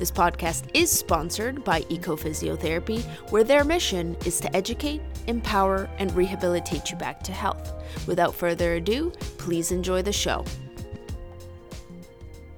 This podcast is sponsored by Ecophysiotherapy, where their mission is to educate, empower, and rehabilitate you back to health. Without further ado, please enjoy the show.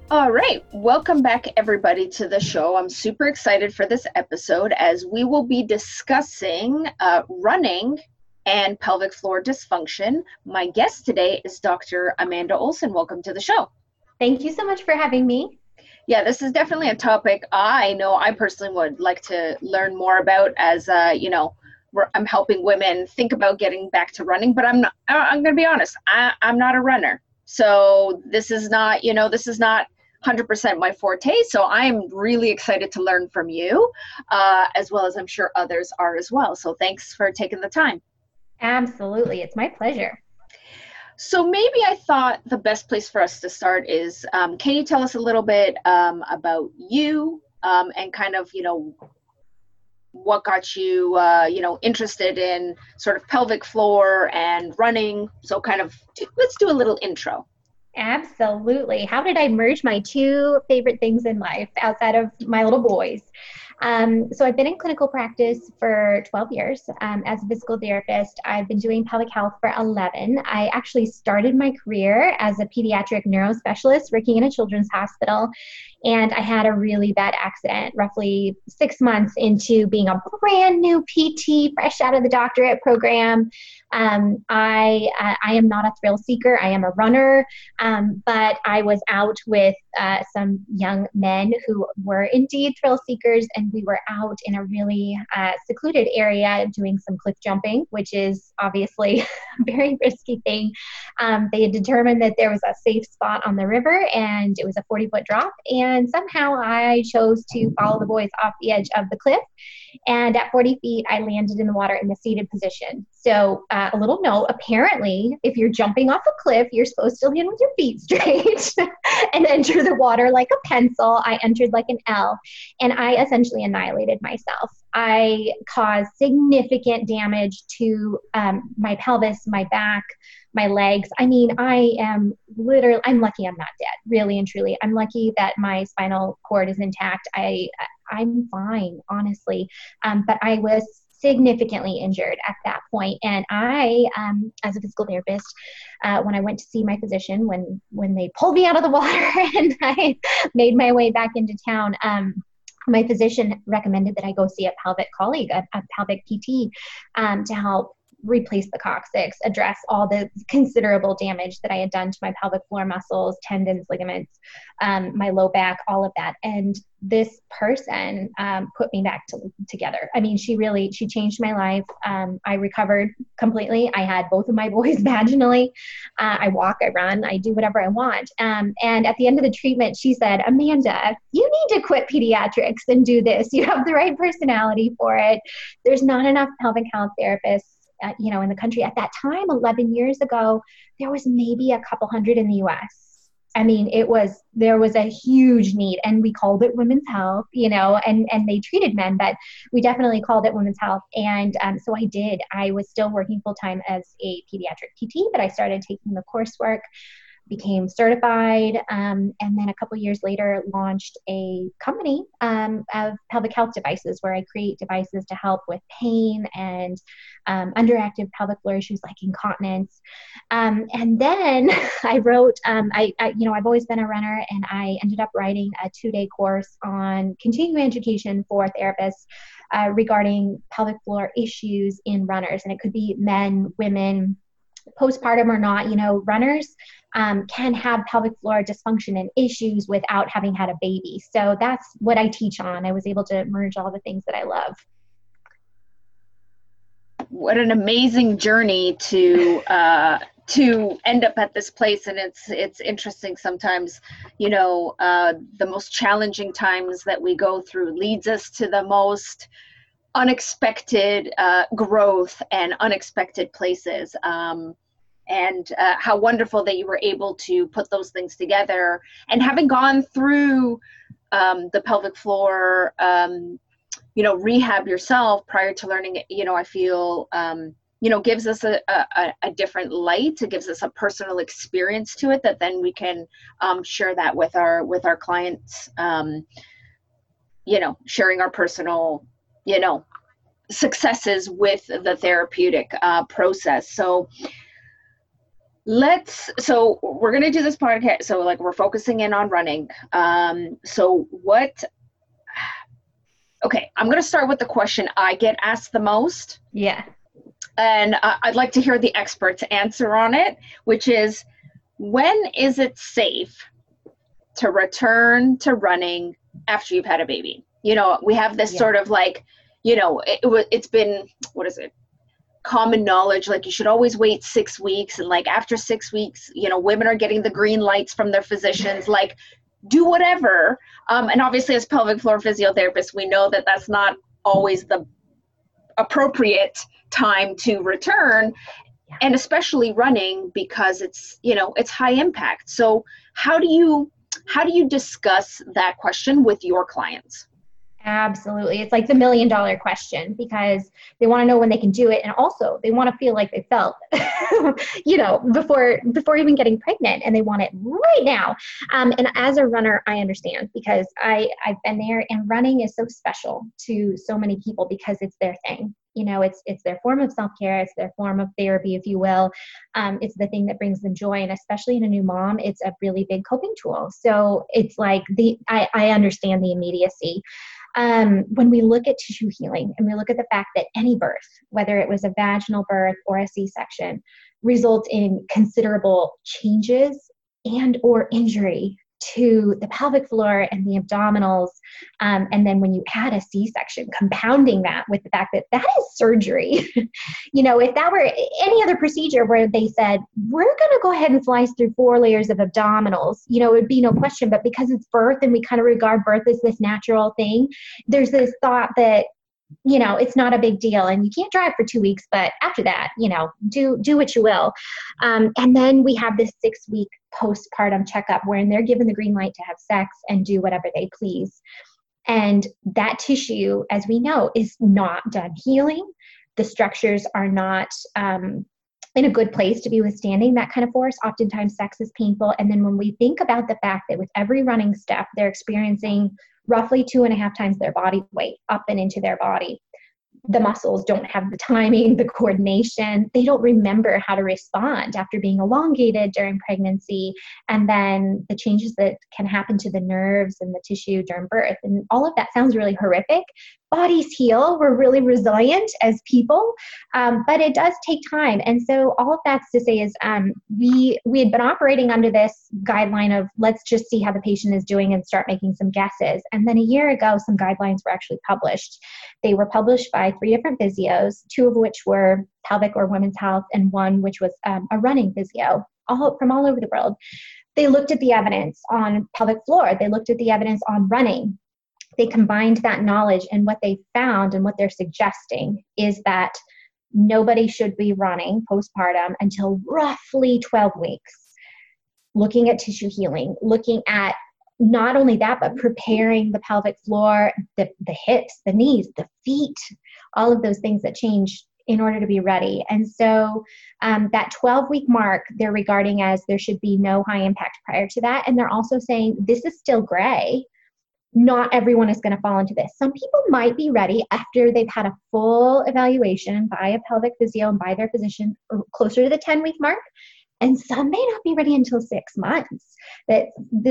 All right, welcome back, everybody, to the show. I'm super excited for this episode as we will be discussing uh, running and pelvic floor dysfunction. My guest today is Dr. Amanda Olson. Welcome to the show. Thank you so much for having me yeah, this is definitely a topic I know I personally would like to learn more about as, uh, you know, I'm helping women think about getting back to running, but I'm not, I'm going to be honest, I, I'm not a runner. So this is not, you know, this is not 100% my forte. So I'm really excited to learn from you, uh, as well as I'm sure others are as well. So thanks for taking the time. Absolutely. It's my pleasure. So maybe I thought the best place for us to start is um, can you tell us a little bit um, about you um, and kind of, you know, what got you, uh, you know, interested in sort of pelvic floor and running? So kind of let's do a little intro. Absolutely. How did I merge my two favorite things in life outside of my little boys? Um, so I've been in clinical practice for 12 years um, as a physical therapist. I've been doing pelvic health for 11. I actually started my career as a pediatric neurospecialist working in a children's hospital. And I had a really bad accident roughly six months into being a brand new PT, fresh out of the doctorate program. Um, I, uh, I am not a thrill seeker, I am a runner, um, but I was out with uh, some young men who were indeed thrill seekers, and we were out in a really uh, secluded area doing some cliff jumping, which is obviously a very risky thing. Um, they had determined that there was a safe spot on the river, and it was a 40 foot drop. And somehow I chose to follow the boys off the edge of the cliff. And at 40 feet, I landed in the water in the seated position. So, uh, a little note apparently, if you're jumping off a cliff, you're supposed to land with your feet straight and enter the water like a pencil. I entered like an L, and I essentially annihilated myself. I caused significant damage to um, my pelvis, my back, my legs. I mean, I am literally, I'm lucky I'm not dead, really and truly. I'm lucky that my spinal cord is intact. I, I'm fine, honestly. Um, but I was significantly injured at that point. And i um, as a physical therapist uh, when i went to see my physician when when they pulled me out of the water and i made my way back into town um, my physician recommended that I go see a pelvic colleague, a, a pelvic PT, um, to help replace the coccyx, address all the considerable damage that I had done to my pelvic floor muscles, tendons, ligaments, um, my low back, all of that. And this person um, put me back to, together. I mean, she really she changed my life. Um, I recovered completely. I had both of my boys vaginally. Uh, I walk, I run, I do whatever I want. Um, and at the end of the treatment, she said, Amanda, you need to quit pediatrics and do this. You have the right personality for it. There's not enough pelvic health therapists you know, in the country at that time, 11 years ago, there was maybe a couple hundred in the U.S. I mean, it was there was a huge need, and we called it women's health, you know, and and they treated men, but we definitely called it women's health. And um, so I did. I was still working full time as a pediatric PT, but I started taking the coursework became certified, um, and then a couple years later launched a company um, of pelvic health devices where I create devices to help with pain and um, underactive pelvic floor issues like incontinence. Um, and then I wrote, um, I, I, you know, I've always been a runner, and I ended up writing a two-day course on continuing education for therapists uh, regarding pelvic floor issues in runners, and it could be men, women postpartum or not, you know, runners um, can have pelvic floor dysfunction and issues without having had a baby. So that's what I teach on. I was able to merge all the things that I love. What an amazing journey to uh, to end up at this place, and it's it's interesting sometimes. You know, uh, the most challenging times that we go through leads us to the most unexpected uh, growth and unexpected places. Um, and uh, how wonderful that you were able to put those things together. And having gone through um, the pelvic floor, um, you know, rehab yourself prior to learning you know, I feel, um, you know, gives us a, a, a, different light. It gives us a personal experience to it that then we can um, share that with our with our clients. Um, you know, sharing our personal, you know, successes with the therapeutic uh, process. So let's so we're going to do this podcast so like we're focusing in on running. Um so what okay i'm going to start with the question i get asked the most. Yeah. And uh, i'd like to hear the experts answer on it which is when is it safe to return to running after you've had a baby you know we have this yeah. sort of like you know it, it, it's been what is it? Common knowledge like you should always wait six weeks and like after six weeks you know women are getting the green lights from their physicians like do whatever. Um, and obviously as pelvic floor physiotherapists we know that that's not always the appropriate time to return and especially running because it's you know it's high impact. So how do you how do you discuss that question with your clients Absolutely. It's like the million dollar question because they want to know when they can do it and also they want to feel like they felt you know before before even getting pregnant and they want it right now. Um, and as a runner I understand because I I've been there and running is so special to so many people because it's their thing. You know, it's it's their form of self-care, it's their form of therapy if you will. Um, it's the thing that brings them joy and especially in a new mom, it's a really big coping tool. So it's like the I, I understand the immediacy um, when we look at tissue healing and we look at the fact that any birth, whether it was a vaginal birth or a C-section, results in considerable changes and or injury to the pelvic floor and the abdominals. Um, and then when you add a C section, compounding that with the fact that that is surgery. you know, if that were any other procedure where they said, we're going to go ahead and slice through four layers of abdominals, you know, it would be no question. But because it's birth and we kind of regard birth as this natural thing, there's this thought that you know it's not a big deal and you can't drive for two weeks but after that you know do do what you will um, and then we have this six week postpartum checkup wherein they're given the green light to have sex and do whatever they please and that tissue as we know is not done healing the structures are not um, in a good place to be withstanding that kind of force. Oftentimes, sex is painful. And then when we think about the fact that with every running step, they're experiencing roughly two and a half times their body weight up and into their body the muscles don't have the timing, the coordination. They don't remember how to respond after being elongated during pregnancy, and then the changes that can happen to the nerves and the tissue during birth. And all of that sounds really horrific, bodies heal. We're really resilient as people, um, but it does take time. And so all of that's to say is um, we we had been operating under this guideline of let's just see how the patient is doing and start making some guesses. And then a year ago, some guidelines were actually published. They were published by three different physios, two of which were pelvic or women's health, and one which was um, a running physio, all from all over the world they looked at the evidence on pelvic floor they looked at the evidence on running they combined that knowledge and what they found and what they're suggesting is that nobody should be running postpartum until roughly 12 weeks looking at tissue healing looking at not only that but preparing the pelvic floor the, the hips the knees the feet all of those things that change in order to be ready. And so um, that 12 week mark, they're regarding as there should be no high impact prior to that. And they're also saying this is still gray not everyone is going to fall into this. Some people might be ready after they've had a full evaluation by a pelvic physio and by their physician closer to the 10 week mark. And some may not be ready until six months. That,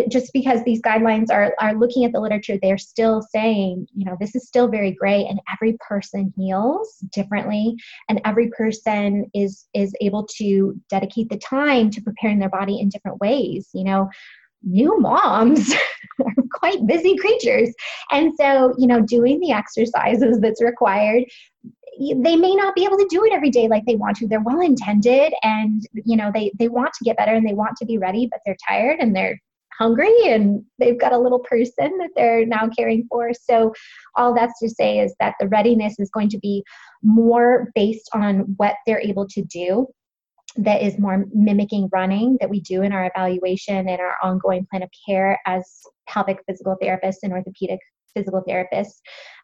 just because these guidelines are, are looking at the literature, they're still saying, you know, this is still very gray and every person heals differently and every person is is able to dedicate the time to preparing their body in different ways. You know, new moms are quite busy creatures. And so, you know, doing the exercises that's required, they may not be able to do it every day like they want to. They're well intended and, you know, they, they want to get better and they want to be ready, but they're tired and they're hungry and they've got a little person that they're now caring for. So, all that's to say is that the readiness is going to be more based on what they're able to do that is more mimicking running that we do in our evaluation and our ongoing plan of care as pelvic physical therapists and orthopedic physical therapists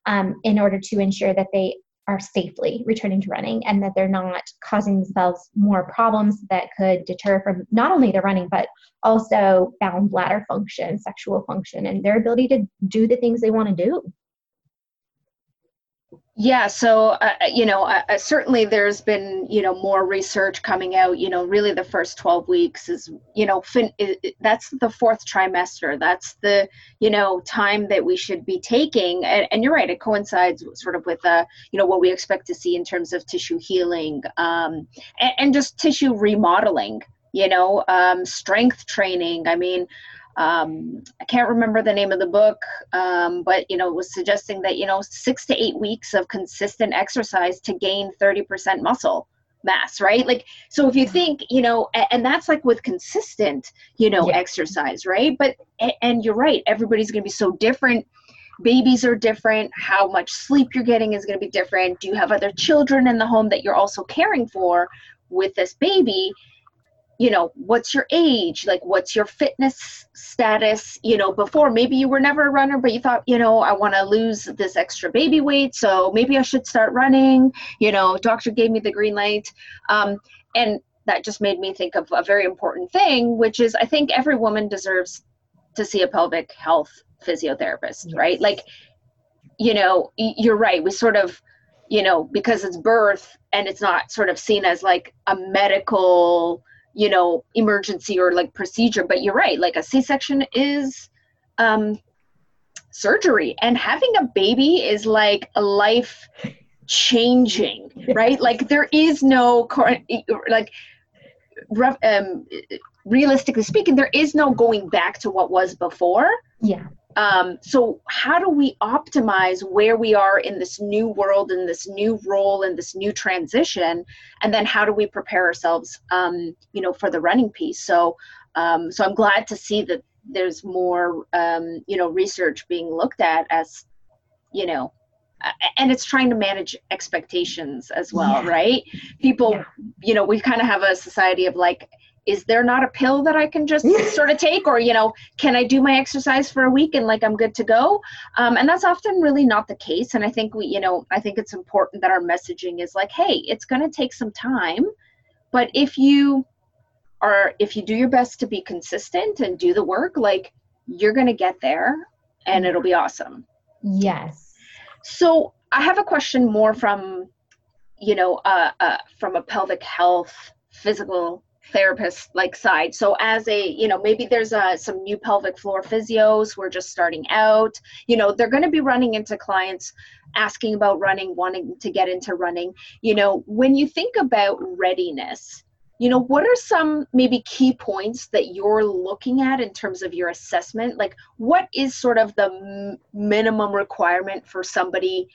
um, in order to ensure that they are safely returning to running and that they're not causing themselves more problems that could deter from not only the running but also bound bladder function sexual function and their ability to do the things they want to do yeah, so uh, uh, you know, uh, uh, certainly there's been you know more research coming out. You know, really the first 12 weeks is you know fin- that's the fourth trimester. That's the you know time that we should be taking. And, and you're right, it coincides sort of with uh you know what we expect to see in terms of tissue healing um, and, and just tissue remodeling. You know, um, strength training. I mean um, I can't remember the name of the book, um, but you know, was suggesting that you know six to eight weeks of consistent exercise to gain 30% muscle mass, right? Like, so if you think, you know, and that's like with consistent, you know, yeah. exercise, right? But and you're right, everybody's going to be so different. Babies are different. How much sleep you're getting is going to be different. Do you have other children in the home that you're also caring for with this baby? You know what's your age? Like what's your fitness status? You know before maybe you were never a runner but you thought you know i want to lose this extra baby weight so maybe i should start running. You know doctor gave me the green light. Um, and that just made me think of a very important thing which is i think every woman deserves to see a pelvic health physiotherapist yes. right? Like you know you're right we sort of you know because it's birth and it's not sort of seen as like a medical you know emergency or like procedure but you're right like a c-section is um surgery and having a baby is like a life changing right? Like there is no like um realistically speaking there is no going back to what was before. Yeah um, so how do we optimize where we are in this new world in this new role in this new transition and then how do we prepare ourselves um, you know for the running piece so um, so i'm glad to see that there's more um, you know research being looked at as you know and it's trying to manage expectations as well yeah. right people yeah. you know we kind of have a society of like is there not a pill that I can just sort of take? Or, you know, can I do my exercise for a week and like I'm good to go? Um, and that's often really not the case. And I think we, you know, I think it's important that our messaging is like, hey, it's going to take some time. But if you are, if you do your best to be consistent and do the work, like you're going to get there and it'll be awesome. Yes. So I have a question more from, you know, uh, uh, from a pelvic health physical therapist like side. So as a you know maybe there's a, some new pelvic floor physios who are just starting out. You know they're going to be running into clients asking about running wanting to get into running. You know when you think about readiness you know what are some maybe key points that you're looking at in terms of your assessment? Like what is sort of the m- minimum requirement for somebody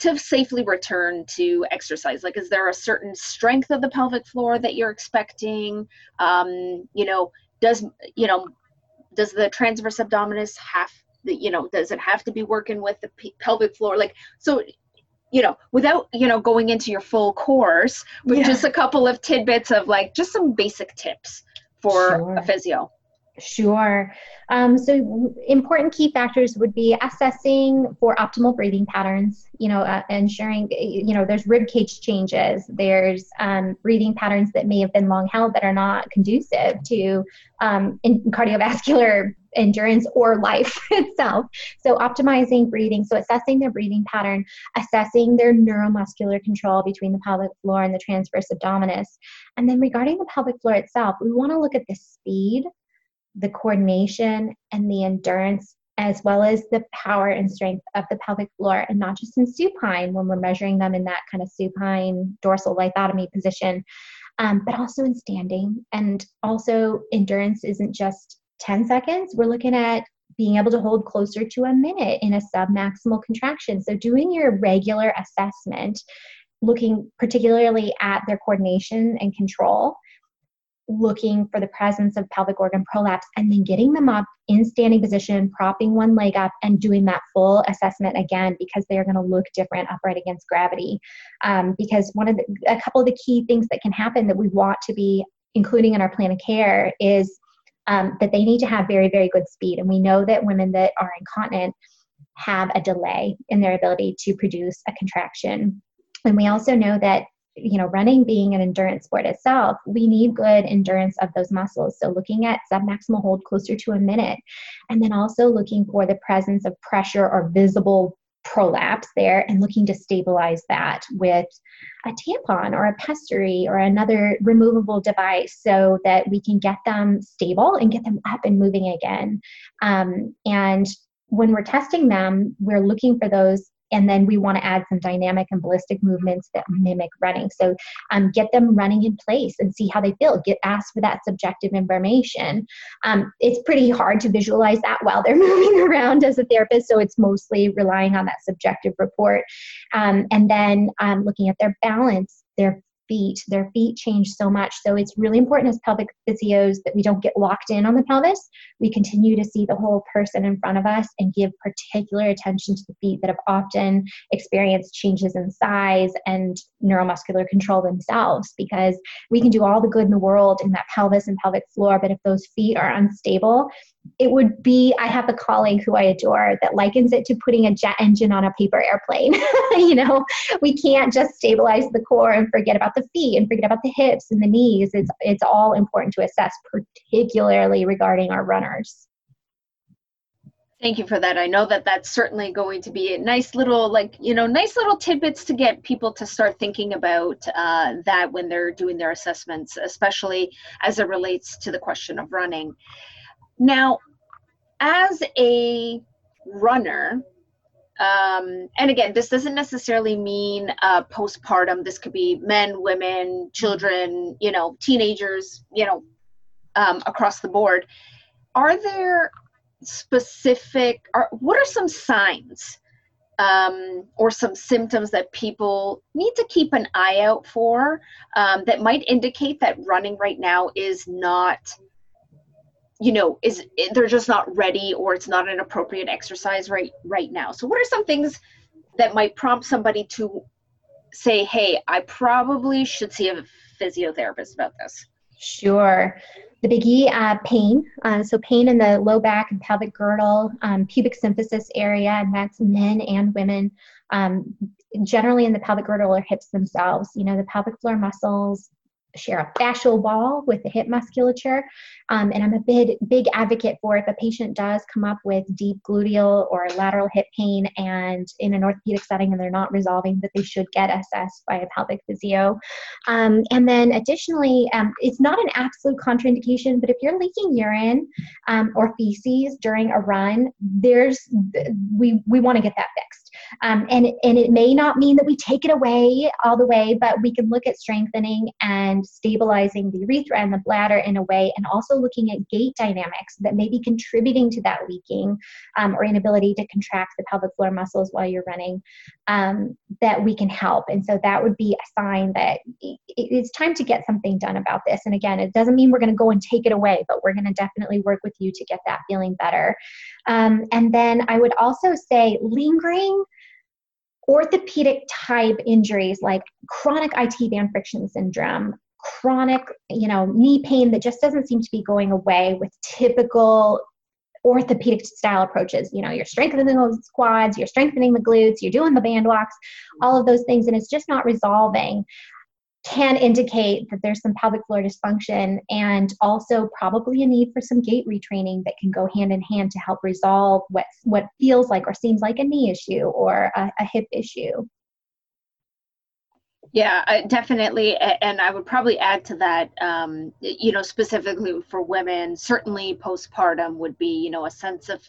to safely return to exercise? Like, is there a certain strength of the pelvic floor that you're expecting? Um, you know, does you know, does the transverse abdominis have the you know, does it have to be working with the p- pelvic floor? Like, so you know, without you know going into your full course, but yeah. just a couple of tidbits of like just some basic tips for sure. a physio. Sure. Um, so important key factors would be assessing for optimal breathing patterns. You know, uh, ensuring you know there's rib cage changes. There's um, breathing patterns that may have been long held that are not conducive to um, cardiovascular endurance or life itself. So optimizing breathing. So assessing their breathing pattern, assessing their neuromuscular control between the pelvic floor and the transverse abdominis, and then regarding the pelvic floor itself, we want to look at the speed the coordination and the endurance as well as the power and strength of the pelvic floor and not just in supine when we're measuring them in that kind of supine dorsal lithotomy position um, but also in standing. And also endurance isn't just 10 seconds. We're looking at being able to hold closer to a minute in a submaximal contraction. So doing your regular assessment looking particularly at their coordination and control looking for the presence of pelvic organ prolapse and then getting them up in standing position, propping one leg up, and doing that full assessment again because they are going to look different upright against gravity. Um, because one of the, a couple of the key things that can happen that we want to be including in our plan of care is um, that they need to have very, very good speed. And we know that women that are incontinent have a delay in their ability to produce a contraction. And we also know that you know running being an endurance sport itself we need good endurance of those muscles so looking at submaximal hold closer to a minute and then also looking for the presence of pressure or visible prolapse there and looking to stabilize that with a tampon or a pessary or another removable device so that we can get them stable and get them up and moving again. Um, and when we're testing them, we're looking for those and then we want to add some dynamic and ballistic movements that mimic running. So um, get them running in place and see how they feel. Get asked for that subjective information. Um, it's pretty hard to visualize that while they're moving around as a therapist so it's mostly relying on that subjective report. Um, and then um, looking at their balance their feet. Their feet change so much. So it's really important as pelvic physios that we don't get locked in on the pelvis. We continue to see the whole person in front of us and give particular attention to the feet that have often experienced changes in size and neuromuscular control themselves because we can do all the good in the world in that pelvis and pelvic floor, but if those feet are unstable, it would be i have a colleague who i adore that likens it to putting a jet engine on a paper airplane you know we can't just stabilize the core and forget about the feet and forget about the hips and the knees it's it's all important to assess particularly regarding our runners Thank you for that. I know that that's certainly going to be a nice little, like, you know, nice little tidbits to get people to start thinking about uh, that when they're doing their assessments, especially as it relates to the question of running. Now, as a runner, um, and again, this doesn't necessarily mean uh, postpartum. This could be men, women, children, you know, teenagers, you know, um, across the board. Are there specific, are, what are some signs um, or some symptoms that people need to keep an eye out for um, that might indicate that running right now is not you know is they're just not ready or it's not an appropriate exercise right right now. So what are some things that might prompt somebody to say hey i probably should see a physiotherapist about this sure. The biggie uh, pain uh, so pain in the low back and pelvic girdle um, pubic symphysis area and that's men and women. Um, generally in the pelvic girdle or hips themselves you know the pelvic floor muscles share a fascial wall with the hip musculature. Um, and I'm a big, big advocate for if a patient does come up with deep gluteal or lateral hip pain and in an orthopedic setting and they're not resolving, that they should get assessed by a pelvic physio. Um, and then additionally, um, it's not an absolute contraindication, but if you're leaking urine um, or feces during a run, there's we we want to get that fixed. Um, and, and it may not mean that we take it away all the way, but we can look at strengthening and stabilizing the urethra and the bladder in a way, and also looking at gait dynamics that may be contributing to that leaking um, or inability to contract the pelvic floor muscles while you're running, um, that we can help. And so that would be a sign that it's time to get something done about this. And again, it doesn't mean we're going to go and take it away, but we're going to definitely work with you to get that feeling better. Um, and then I would also say lingering orthopedic type injuries like chronic IT band friction syndrome, chronic, you know, knee pain that just doesn't seem to be going away with typical orthopedic style approaches. You know, you're strengthening those quads, you're strengthening the glutes, you're doing the band walks, all of those things, and it's just not resolving can indicate that there's some pelvic floor dysfunction and also probably a need for some gait retraining that can go hand in hand to help resolve what what feels like or seems like a knee issue or a, a hip issue. Yeah, uh, definitely. And I would probably add to that, um, you know, specifically for women, certainly postpartum would be, you know, a sense of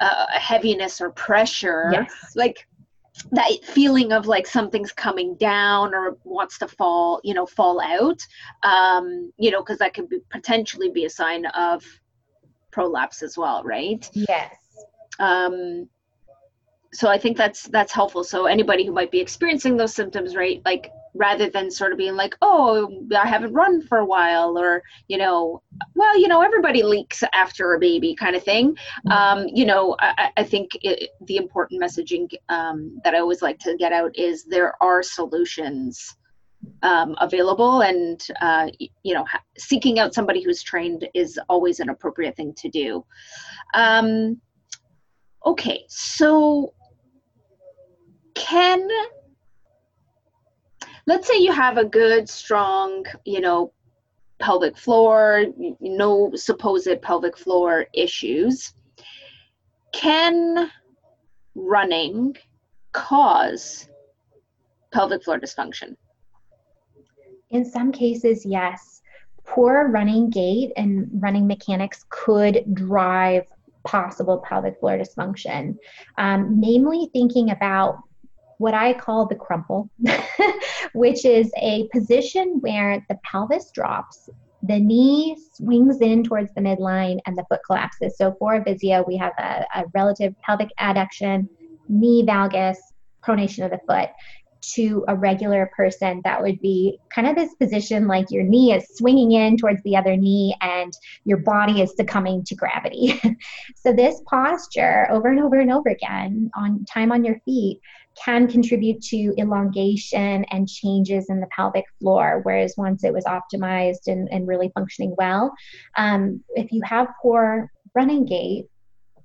uh, heaviness or pressure. Yes. Like that feeling of like something's coming down or wants to fall you know fall out um you know because that could be potentially be a sign of prolapse as well right? Yes. Um so i think that's that's helpful. So anybody who might be experiencing those symptoms right like rather than sort of being like, oh, I haven't run for a while, or, you know, well, you know, everybody leaks after a baby kind of thing. Mm-hmm. Um, you know, I, I think it, the important messaging um, that I always like to get out is there are solutions um, available and uh, you know seeking out somebody who's trained is always an appropriate thing to do um, okay so can let's say you have a good strong you know pelvic floor no supposed pelvic floor issues can running cause pelvic floor dysfunction? In some cases yes. Poor running gait and running mechanics could drive possible pelvic floor dysfunction. Um, namely thinking about what I call the crumple, which is a position where the pelvis drops, the knee swings in towards the midline, and the foot collapses. So for a physio, we have a, a relative pelvic adduction, knee valgus, pronation of the foot. To a regular person, that would be kind of this position like your knee is swinging in towards the other knee and your body is succumbing to gravity. so, this posture over and over and over again on time on your feet can contribute to elongation and changes in the pelvic floor. Whereas once it was optimized and, and really functioning well, um, if you have poor running gait,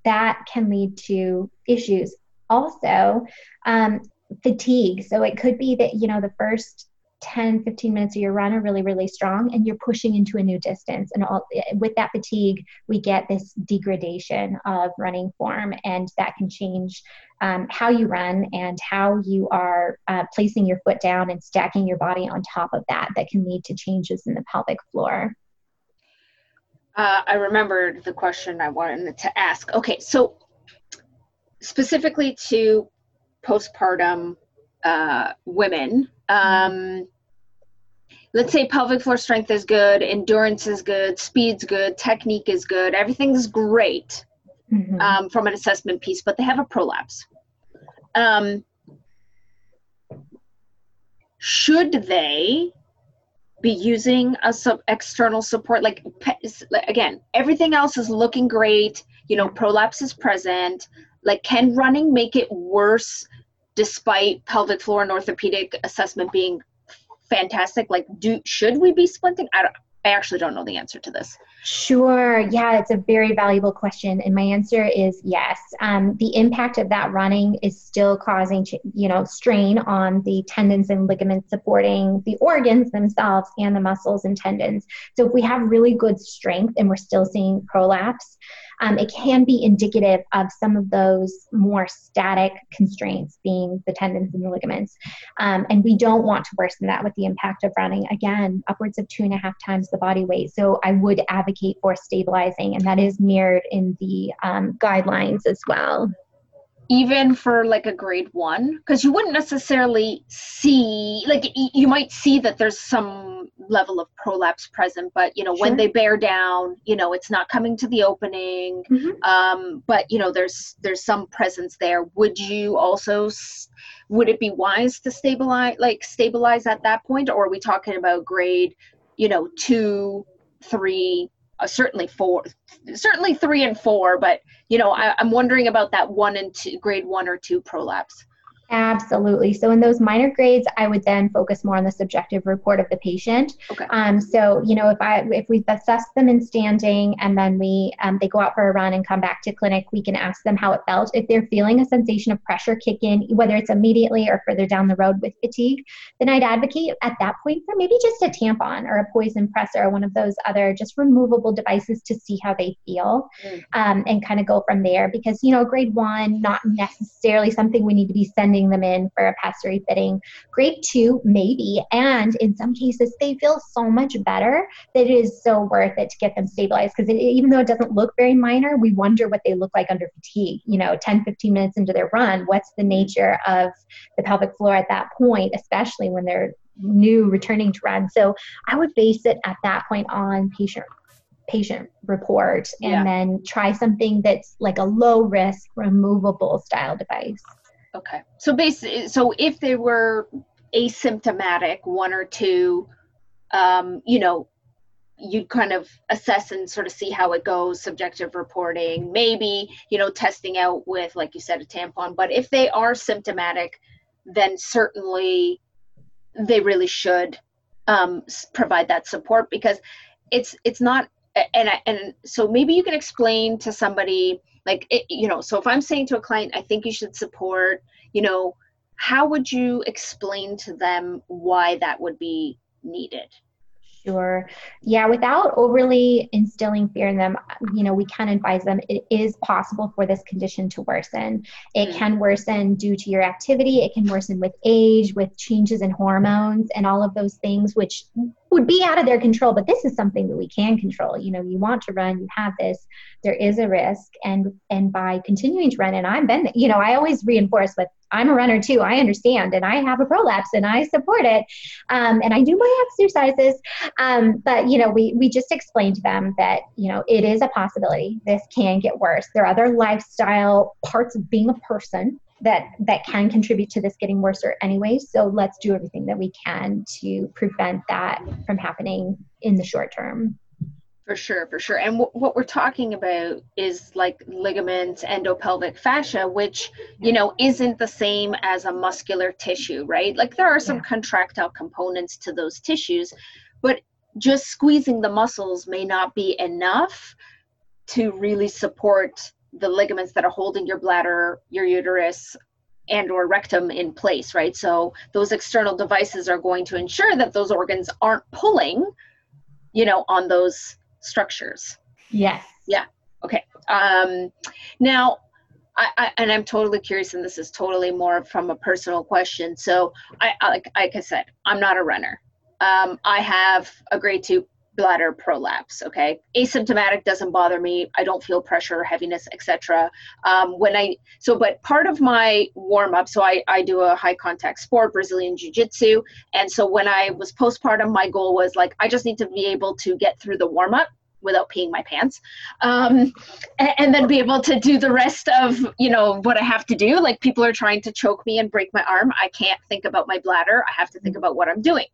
that can lead to issues. Also, um, fatigue. So it could be that, you know, the first 10 15 minutes of your run are really really strong and you're pushing into a new distance. And all with that fatigue we get this degradation of running form and that can change um, how you run and how you are uh, placing your foot down and stacking your body on top of that that can lead to changes in the pelvic floor. Uh, i remembered the question i wanted to ask. Okay so specifically to postpartum uh, women um, let's say pelvic floor strength is good, endurance is good, speed's good, technique is good, everything's great mm-hmm. um, from an assessment piece, but they have a prolapse. Um, should they be using a sub external support like again everything else is looking great you know prolapse is present like can running make it worse despite pelvic floor and orthopedic assessment being fantastic like do should we be splinting i don't I actually don't know the answer to this. Sure. Yeah, it's a very valuable question, and my answer is yes. Um, the impact of that running is still causing, you know, strain on the tendons and ligaments supporting the organs themselves and the muscles and tendons. So if we have really good strength and we're still seeing prolapse, um, it can be indicative of some of those more static constraints, being the tendons and the ligaments. Um, and we don't want to worsen that with the impact of running, again, upwards of two and a half times the body weight. So I would advocate for stabilizing, and that is mirrored in the um, guidelines as well even for like a grade one because you wouldn't necessarily see like you might see that there's some level of prolapse present but you know sure. when they bear down you know it's not coming to the opening mm-hmm. um, but you know there's there's some presence there would you also would it be wise to stabilize like stabilize at that point or are we talking about grade you know two three uh, certainly four, certainly three and four, but you know, I, I'm wondering about that one and two, grade one or two prolapse. Absolutely. So in those minor grades, I would then focus more on the subjective report of the patient. Okay. Um, so you know, if I if we've assessed them in standing and then we um, they go out for a run and come back to clinic, we can ask them how it felt. If they're feeling a sensation of pressure kick in, whether it's immediately or further down the road with fatigue, then I'd advocate at that point for maybe just a tampon or a Poise Impressa or one of those other just removable devices to see how they feel, mm. um, and kind of go from there. Because you know, grade one, not necessarily something we need to be sending them in for a pessary fitting. Grade two, maybe. And in some cases, they feel so much better that it is so worth it to get them stabilized because even though it doesn't look very minor, we wonder what they look like under fatigue. You know, 10, 15 minutes into their run, what's the nature of the pelvic floor at that point, especially when they're new returning to run. So I would base it at that point on patient patient report and yeah. then try something that's like a low risk removable style device Okay. So basically, so if they were asymptomatic, one or two, um, you know, you'd kind of assess and sort of see how it goes subjective reporting maybe you know testing out with like you said a tampon but if they are symptomatic then certainly they really should um, provide that support because it's it's not and I, and so maybe you can explain to somebody like it, you know so if i'm saying to a client i think you should support you know how would you explain to them why that would be needed Sure. Yeah, without overly instilling fear in them, you know, we can advise them it is possible for this condition to worsen. It mm-hmm. can worsen due to your activity, it can worsen with age, with changes in hormones, and all of those things, which would be out of their control. But this is something that we can control. You know, you want to run, you have this, there is a risk. And and by continuing to run, and I've been, you know, I always reinforce with I'm a runner too. I understand, and I have a prolapse, and I support it, um, and I do my exercises. Um, but you know, we we just explained to them that you know it is a possibility. This can get worse. There are other lifestyle parts of being a person that that can contribute to this getting worse or anyway so let's do everything that we can to prevent that from happening in the short term for sure, for sure. And w- what we're talking about is like ligaments, endopelvic fascia, which, you know, isn't the same as a muscular tissue, right? Like there are some yeah. contractile components to those tissues, but just squeezing the muscles may not be enough to really support the ligaments that are holding your bladder, your uterus, and or rectum in place, right? So those external devices are going to ensure that those organs aren't pulling, you know, on those structures. Yes. Yeah. Okay. Um, now, I, I, and I'm totally curious, and this is totally more from a personal question. So, I, I like, like I said, I'm not a runner. Um, I have a grade two bladder prolapse okay? Asymptomatic doesn't bother me. I don't feel pressure heaviness etc um, when i so but part of my warm up so I, I do a high contact sport brazilian jiu-jitsu. And so when i was postpartum my goal was like i just need to be able to get through the warm up without peeing my pants. Um, and, and, then be able to do the rest of you know what i have to do. Like people are trying to choke me and break my arm. I can't think about my bladder. I have to think about what i'm doing.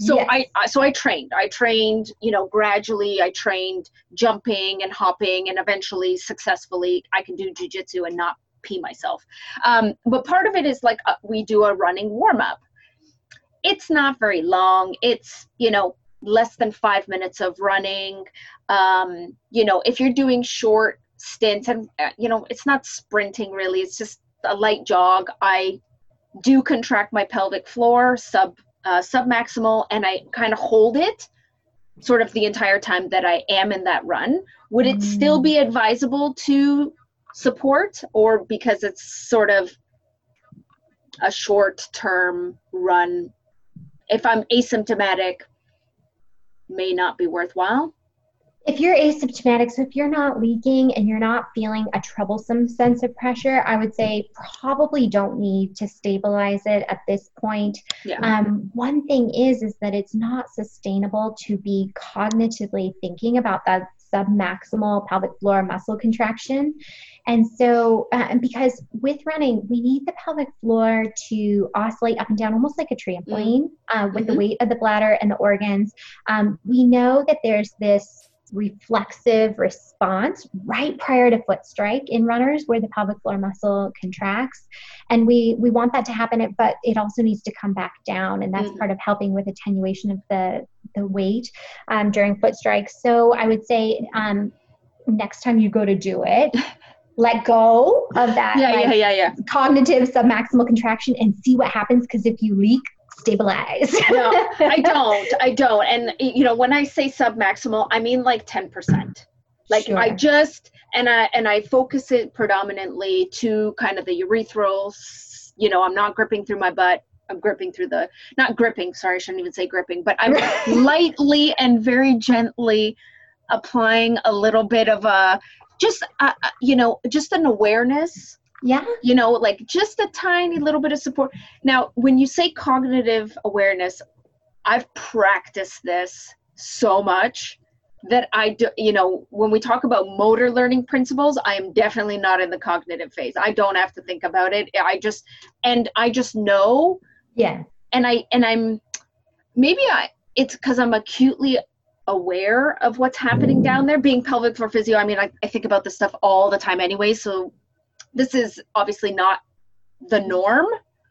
So yes. I, so i trained. I trained you know gradually. I trained jumping and hopping and eventually successfully i can do jujitsu and not pee myself. Um, but part of it is like uh, we do a running warm up it's not very long. It's you know less than five minutes of running. Um, you know, if you're doing short stints, and uh, you know, it's not sprinting really, it's just a light jog. I do contract my pelvic floor sub uh, submaximal, and I kind of hold it sort of the entire time that I am in that run. Would it mm. still be advisable to support, or because it's sort of a short term run? If I'm asymptomatic, may not be worthwhile? If you're asymptomatic, so if you're not leaking and you're not feeling a troublesome sense of pressure, I would say probably don't need to stabilize it at this point. Yeah. Um, one thing is is that it's not sustainable to be cognitively thinking about that submaximal pelvic floor muscle contraction. And so, uh, because with running, we need the pelvic floor to oscillate up and down almost like a trampoline uh, with mm-hmm. the weight of the bladder and the organs. Um, we know that there's this reflexive response right prior to foot strike in runners where the pelvic floor muscle contracts and we we want that to happen but it also needs to come back down and that's mm. part of helping with attenuation of the the weight um, during foot strikes so i would say um, next time you go to do it let go of that yeah, like, yeah, yeah, yeah. cognitive submaximal contraction and see what happens because if you leak stabilize. no, I don't. I don't. And you know, when I say submaximal, I mean like 10%. Like sure. I just and I and I focus it predominantly to kind of the urethral, you know, I'm not gripping through my butt. I'm gripping through the not gripping, sorry, I shouldn't even say gripping, but I'm lightly and very gently applying a little bit of a just uh, uh you know, just an awareness yeah. You know, like just a tiny little bit of support. Now, when you say cognitive awareness, I've practiced this so much that I do, you know, when we talk about motor learning principles, I am definitely not in the cognitive phase. I don't have to think about it. I just, and I just know yeah and I and I'm maybe I it's because I'm acutely aware of what's happening down there. Being pelvic floor physio, I mean, I, I think about this stuff all the time anyway. So this is obviously not the norm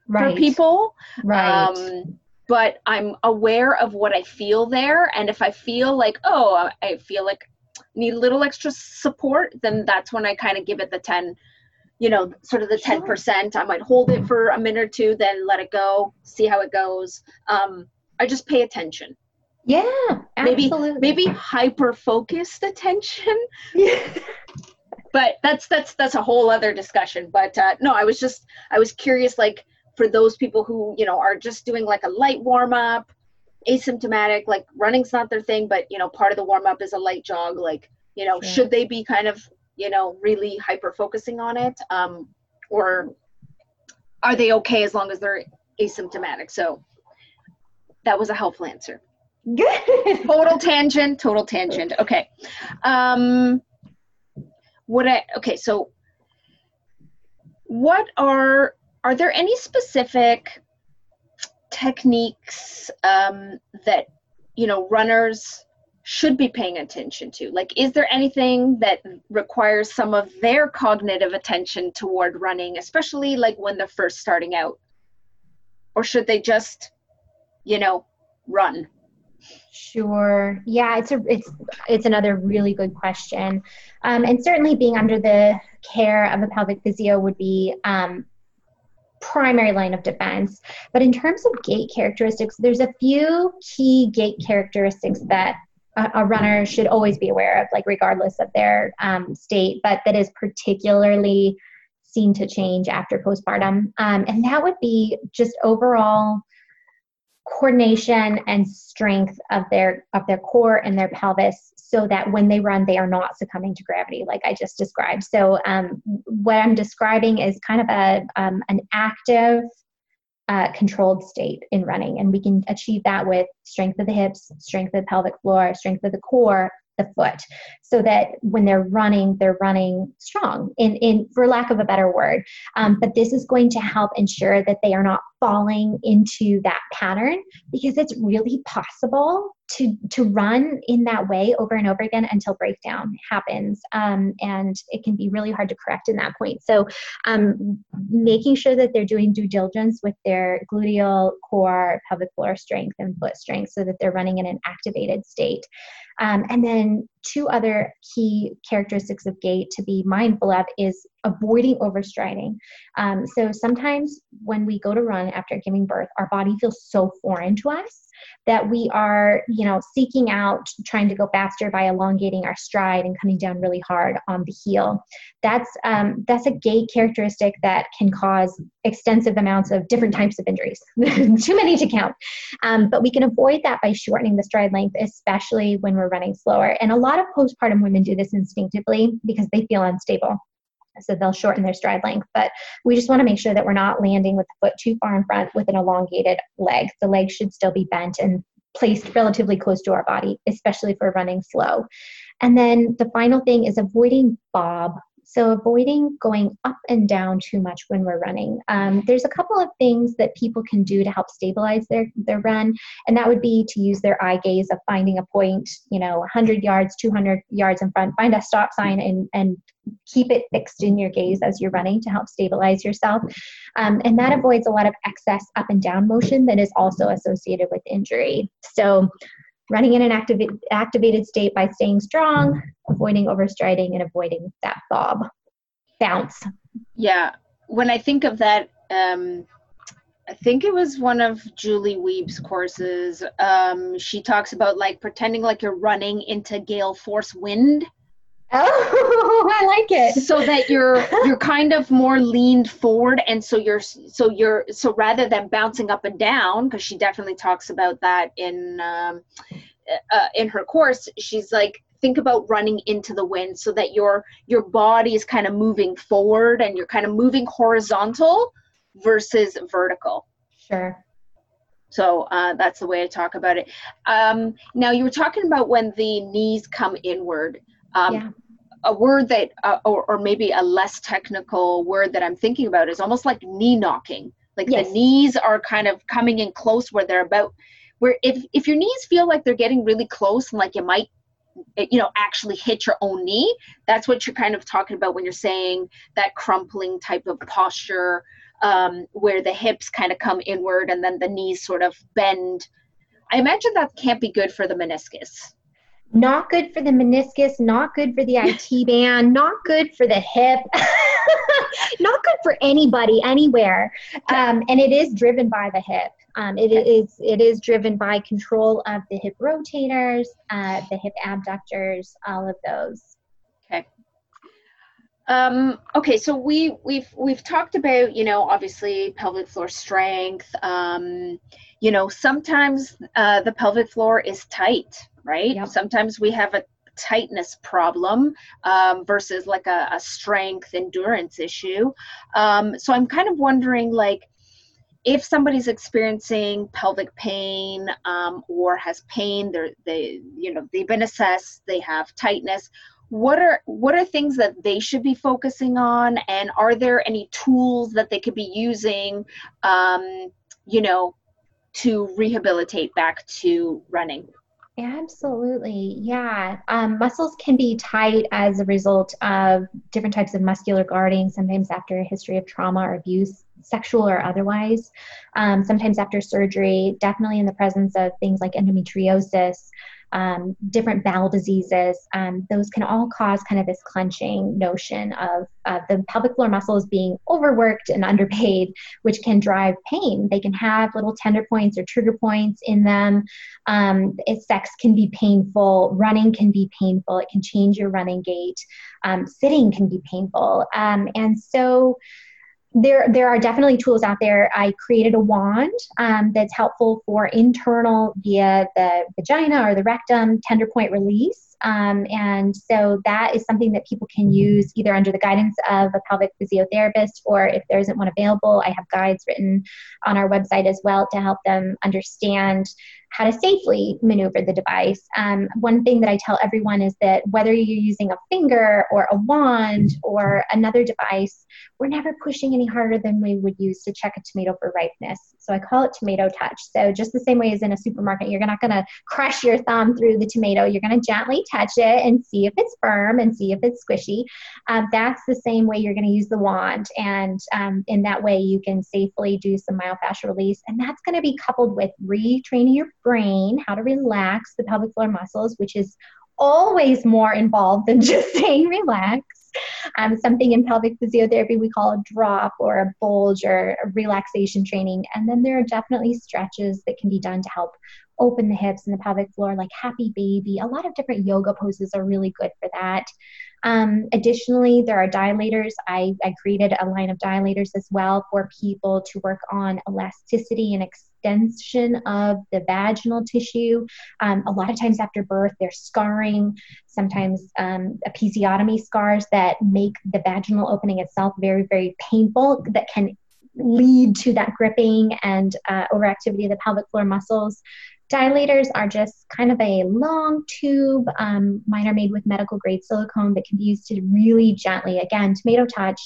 right. for people. Right. Um, but I'm aware of what I feel there. And if I feel like, oh, I feel like need a little extra support, then that's when I kind of give it the 10, you know, sort of the Sure. 10%. I might hold it for a minute or two, then let it go, see how it goes. Um, I just pay attention. yeah, Maybe- Maybe hyper focused attention, Yeah. but that's that's that's a whole other discussion. But uh, no, I was just I was curious, like for those people who you know are just doing like a light warm up, asymptomatic, like running's not their thing, but you know part of the warm up is a light jog. Like you know, Sure. should they be kind of you know really hyper focusing on it, um, or are they okay as long as they're asymptomatic? So that was a helpful answer Good. total tangent total tangent okay um what i okay so what are are there any specific techniques um that you know runners should be paying attention to? Like is there anything that requires some of their cognitive attention toward running especially like when they're first starting out? Or should they just you know run Sure. Yeah, it's a it's it's another really good question, um, and certainly being under the care of a pelvic physio would be um, primary line of defense. But in terms of gait characteristics, there's a few key gait characteristics that a, a runner should always be aware of, like regardless of their um, state, but that is particularly seen to change after postpartum, um, and that would be just overall coordination and strength of their of their core and their pelvis so that when they run they are not succumbing to gravity like i just described. So um, what i'm describing is kind of a um, an active uh, controlled state in running. And we can achieve that with strength of the hips strength of the pelvic floor strength of the core the foot so that when they're running they're running strong in in for lack of a better word. Um, but this is going to help ensure that they are not falling into that pattern because it's really possible to to run in that way over and over again until breakdown happens. Um, and it can be really hard to correct in that point. So um, making sure that they're doing due diligence with their gluteal core pelvic floor strength and foot strength so that they're running in an activated state. Um, and then two other key characteristics of gait to be mindful of is avoiding overstriding. Um, so sometimes when we go to run after giving birth, our body feels so foreign to us that we are, you know, seeking out trying to go faster by elongating our stride and coming down really hard on the heel. That's um, that's a gait characteristic that can cause extensive amounts of different types of injuries. Too many to count. Um, but we can avoid that by shortening the stride length, especially when we're running slower. And a lot of postpartum women do this instinctively because they feel unstable. So they'll shorten their stride length. But we just want to make sure that we're not landing with the foot too far in front with an elongated leg. The leg should still be bent and placed relatively close to our body, especially if we're running slow. And then the final thing is avoiding bob. So avoiding going up and down too much when we're running. Um, there's a couple of things that people can do to help stabilize their, their run, and that would be to use their eye gaze of finding a point, you know, 100 yards, 200 yards in front, find a stop sign and, and keep it fixed in your gaze as you're running to help stabilize yourself. Um, and that avoids a lot of excess up and down motion that is also associated with injury. So running in an activ- activated state by staying strong, avoiding overstriding, and avoiding that bob bounce. Yeah, when I think of that, um, I think it was one of Julie Wiebe's courses. Um, she talks about like pretending like you're running into gale force wind, Oh, I like it. so that you're you're kind of more leaned forward, and so you're so you're so rather than bouncing up and down, because she definitely talks about that in um, uh, in her course. She's like think about running into the wind so that your your body is kind of moving forward and you're kind of moving horizontal versus vertical Sure. so uh, that's the way i talk about it um, now you were talking about when the knees come inward um, Yeah. a word that uh, or, or maybe a less technical word that i'm thinking about is almost like knee knocking like Yes. the knees are kind of coming in close where they're about where if if your knees feel like they're getting really close and like you might you know actually hit your own knee that's what you're kind of talking about when you're saying that crumpling type of posture um, where the hips kind of come inward and then the knees sort of bend i imagine that can't be good for the meniscus Not good for the meniscus, not good for the IT band, not good for the hip, not good for anybody anywhere. Um, and it is driven by the hip. Um, it Okay. is it is driven by control of the hip rotators, uh, the hip abductors, all of those. Okay. Um, okay, so we we've we've talked about you know obviously pelvic floor strength. Um, you know sometimes uh, the pelvic floor is tight, right? Yep. Sometimes we have a tightness problem um, versus like a, a strength endurance issue. Um, so I'm kind of wondering like if somebody's experiencing pelvic pain um, or has pain, they're they you know they've been assessed, they have tightness what are what are things that they should be focusing on and are there any tools that they could be using um, you know to rehabilitate back to running Absolutely. Yeah. Um, muscles can be tight as a result of different types of muscular guarding, sometimes after a history of trauma or abuse, sexual or otherwise, um, sometimes after surgery, definitely in the presence of things like endometriosis. Um, different bowel diseases, um, those can all cause kind of this clenching notion of uh, the pelvic floor muscles being overworked and underpaid, which can drive pain. They can have little tender points or trigger points in them. Um, sex can be painful, running can be painful, it can change your running gait, um, sitting can be painful. Um, and so there, there are definitely tools out there. I created a wand um, that's helpful for internal via the vagina or the rectum tender point release. Um, and so that is something that people can use either under the guidance of a pelvic physiotherapist or if there isn't one available, I have guides written on our website as well to help them understand how to safely maneuver the device. Um, one thing that I tell everyone is that whether you're using a finger or a wand or another device, we're never pushing any harder than we would use to check a tomato for ripeness. So I call it tomato touch. So just the same way as in a supermarket, you're not going to crush your thumb through the tomato. You're going to gently touch it and see if it's firm and see if it's squishy. Um, that's the same way you're going to use the wand. And um, in that way, you can safely do some myofascial release. And that's going to be coupled with retraining your brain how to relax the pelvic floor muscles, which is always more involved than just saying relax. Um, something in pelvic physiotherapy we call a drop or a bulge or a relaxation training. And then there are definitely stretches that can be done to help open the hips and the pelvic floor, like happy baby. A lot of different yoga poses are really good for that. Um, additionally, there are dilators. I, I created a line of dilators as well for people to work on elasticity and extension of the vaginal tissue. Um, a lot of times after birth, there's scarring, sometimes um, episiotomy scars that make the vaginal opening itself very, very painful, that can lead to that gripping and uh, overactivity of the pelvic floor muscles. Dilators are just kind of a long tube. Um, mine are made with medical grade silicone that can be used to really gently, again, tomato touch,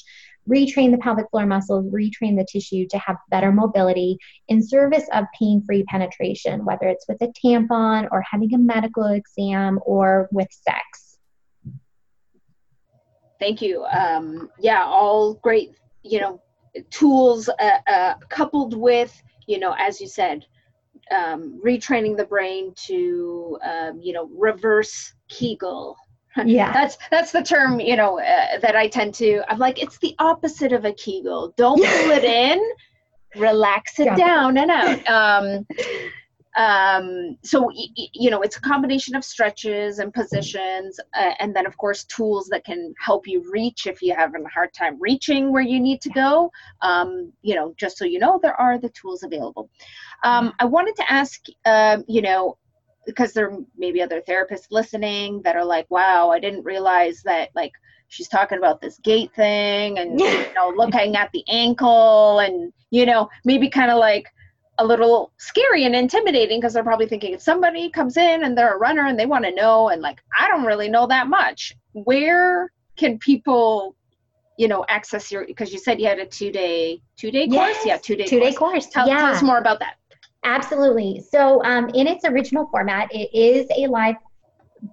retrain the pelvic floor muscles, retrain the tissue to have better mobility in service of pain free penetration, whether it's with a tampon or having a medical exam or with sex. thank you um, yeah all great you know tools uh, uh, coupled with you know as you said um, retraining the brain to um, you know reverse kegel Yeah. that's that's the term you know uh, that i tend to i'm like it's the opposite of a kegel. Don't pull it in relax it down and out. Um, um, so you know it's a combination of stretches and positions uh, and then of course tools that can help you reach if you're having a hard time reaching where you need to go. Um, you know just so you know there are the tools available. Um, i wanted to ask um, you know because there may be other therapists listening that are like wow i didn't realize that like she's talking about this gait thing and you know looking at the ankle and you know maybe kind of like a little scary and intimidating because they're probably thinking if somebody comes in and they're a runner and they want to know and like i don't really know that much where can people you know access your because you said you had a two day two day course Yes, yeah two day two day course. course. Tell, yeah. tell us more about that Absolutely. So, um, in its original format, it is a live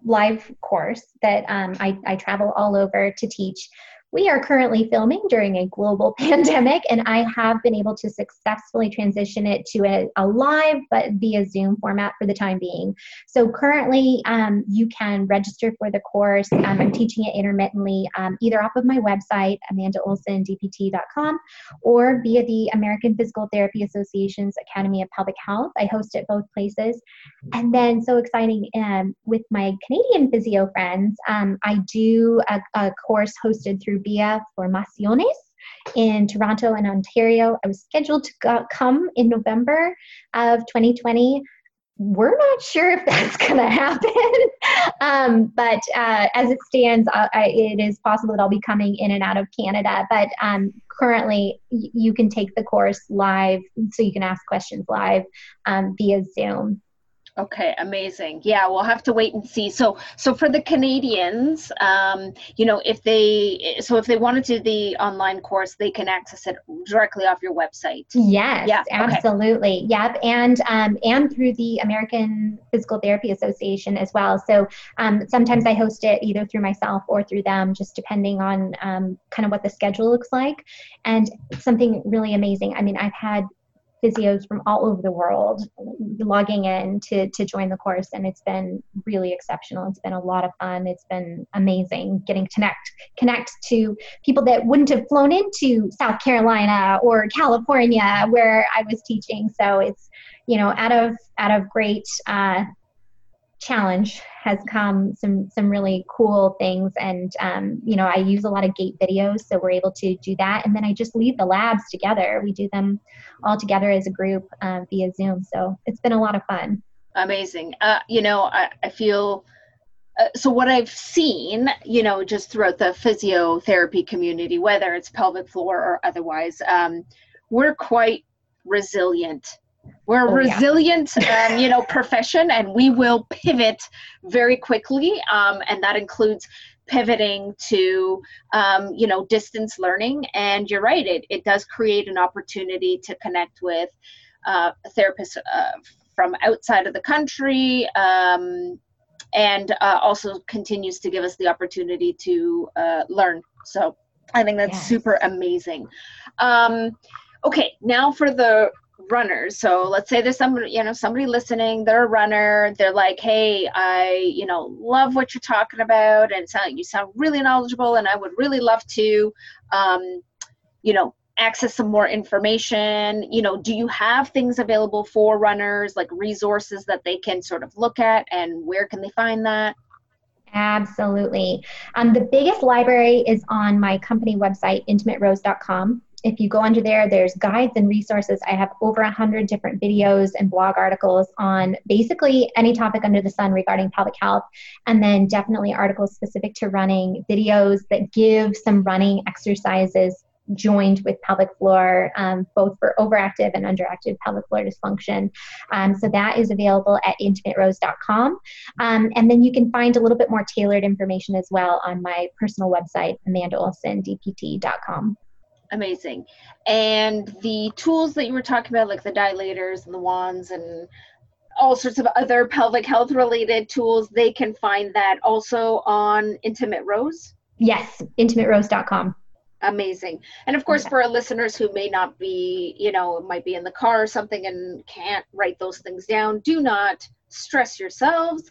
live course that um, I, I travel all over to teach. We are currently filming during a global pandemic, and I have been able to successfully transition it to a, a live but via Zoom format for the time being. So, currently, um, you can register for the course. Um, I'm teaching it intermittently, um, either off of my website, amandaolsondpt.com, or via the American Physical Therapy Association's Academy of Pelvic Health. I host at both places. And then, so exciting um, with my Canadian physio friends, um, I do a, a course hosted through Via Formaciones in Toronto and Ontario. I was scheduled to go, come in November of 2020. We're not sure if that's going to happen, um, but uh, as it stands, I, I, it is possible that I'll be coming in and out of Canada. But um, currently, y- you can take the course live, so you can ask questions live um, via Zoom. Okay, amazing. Yeah, we'll have to wait and see. So, so for the Canadians, um, you know, if they, so if they wanted to do the online course, they can access it directly off your website. Yes, Yeah, okay. absolutely. Yep, and um, and through the American Physical Therapy Association as well. So um, sometimes I host it either through myself or through them, just depending on um, kind of what the schedule looks like. And something really amazing. I mean, I've had physios from all over the world logging in to to join the course and it's been really exceptional. It's been a lot of fun. It's been amazing getting connect connect to people that wouldn't have flown into south carolina or california where i was teaching. So it's you know out of out of great uh, challenge has come some some really cool things and um, you know i use a lot of gait videos so we're able to do that and then i just leave the labs together we do them all together as a group uh, via zoom so it's been a lot of fun Amazing. Uh, you know, I, I feel. Uh, so what I've seen, you know, just throughout the physiotherapy community, whether it's pelvic floor or otherwise, um, we're quite resilient. We're a Oh, yeah. resilient, um, you know, profession, and we will pivot very quickly, um, and that includes pivoting to, um, you know, distance learning. And you're right; it it does create an opportunity to connect with uh, therapists uh, from outside of the country um, and uh, also continues to give us the opportunity to uh, learn so i think that's Yes. super amazing um, okay now for the runners so let's say there's somebody you know somebody listening they're a runner they're like hey i you know love what you're talking about and sound, you sound really knowledgeable and i would really love to um, you know access some more information you know do you have things available for runners like resources that they can sort of look at and where can they find that Absolutely. Um, the biggest library is on my company website, intimaterose.com. If you go under there, there's guides and resources. I have over a hundred different videos and blog articles on basically any topic under the sun regarding pelvic health, and then definitely articles specific to running, videos that give some running exercises joined with pelvic floor, um, both for overactive and underactive pelvic floor dysfunction. Um, so that is available at intimaterose.com. Um, and then you can find a little bit more tailored information as well on my personal website, amandaolsondpt.com. amazing. And the tools that you were talking about like the dilators and the wands and all sorts of other pelvic health related tools they can find that also on intimate rose? Yes, intimaterose.com. amazing. And of course for our listeners who may not be you know might be in the car or something and can't write those things down do not stress yourselves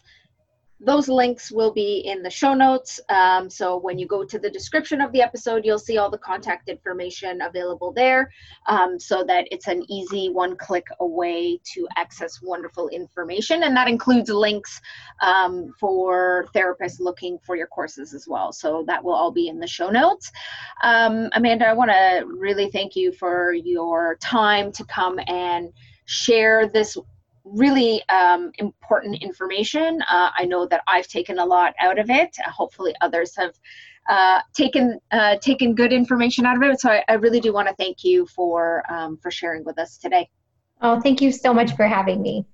those links will be in the show notes. Um, so when you go to the description of the episode you'll see all the contact information available there um, so that it's an easy one click away to access wonderful information. And that includes links um, for therapists looking for your courses as well. So that will all be in the show notes. Um, Amanda, I want to really thank you for your time to come and share this really um, important information. Uh, I know that I've taken a lot out of it. Uh, hopefully, others have uh, taken uh, taken good information out of it. So I, I really do want to thank you for um, for sharing with us today. Oh, thank you so much for having me.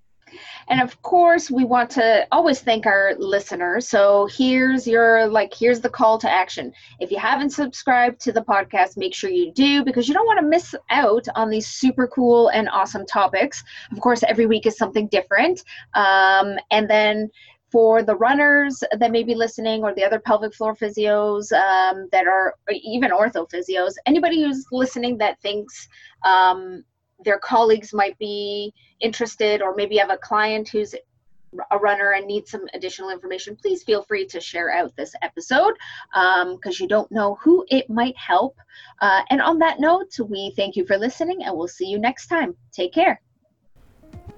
And of course, we want to always thank our listeners. So here's your like here's the call to action. If you haven't subscribed to the podcast, make sure you do because you don't want to miss out on these super cool and awesome topics. Of course, every week is something different. Um, and then for the runners that may be listening or the other pelvic floor physios um, that are even ortho physios anybody who's listening that thinks um, their colleagues might be interested or maybe have a client who's a runner and needs some additional information please feel free to share out this episode because um, you don't know who it might help. Uh, and on that note we thank you for listening and we'll see you next time. Take care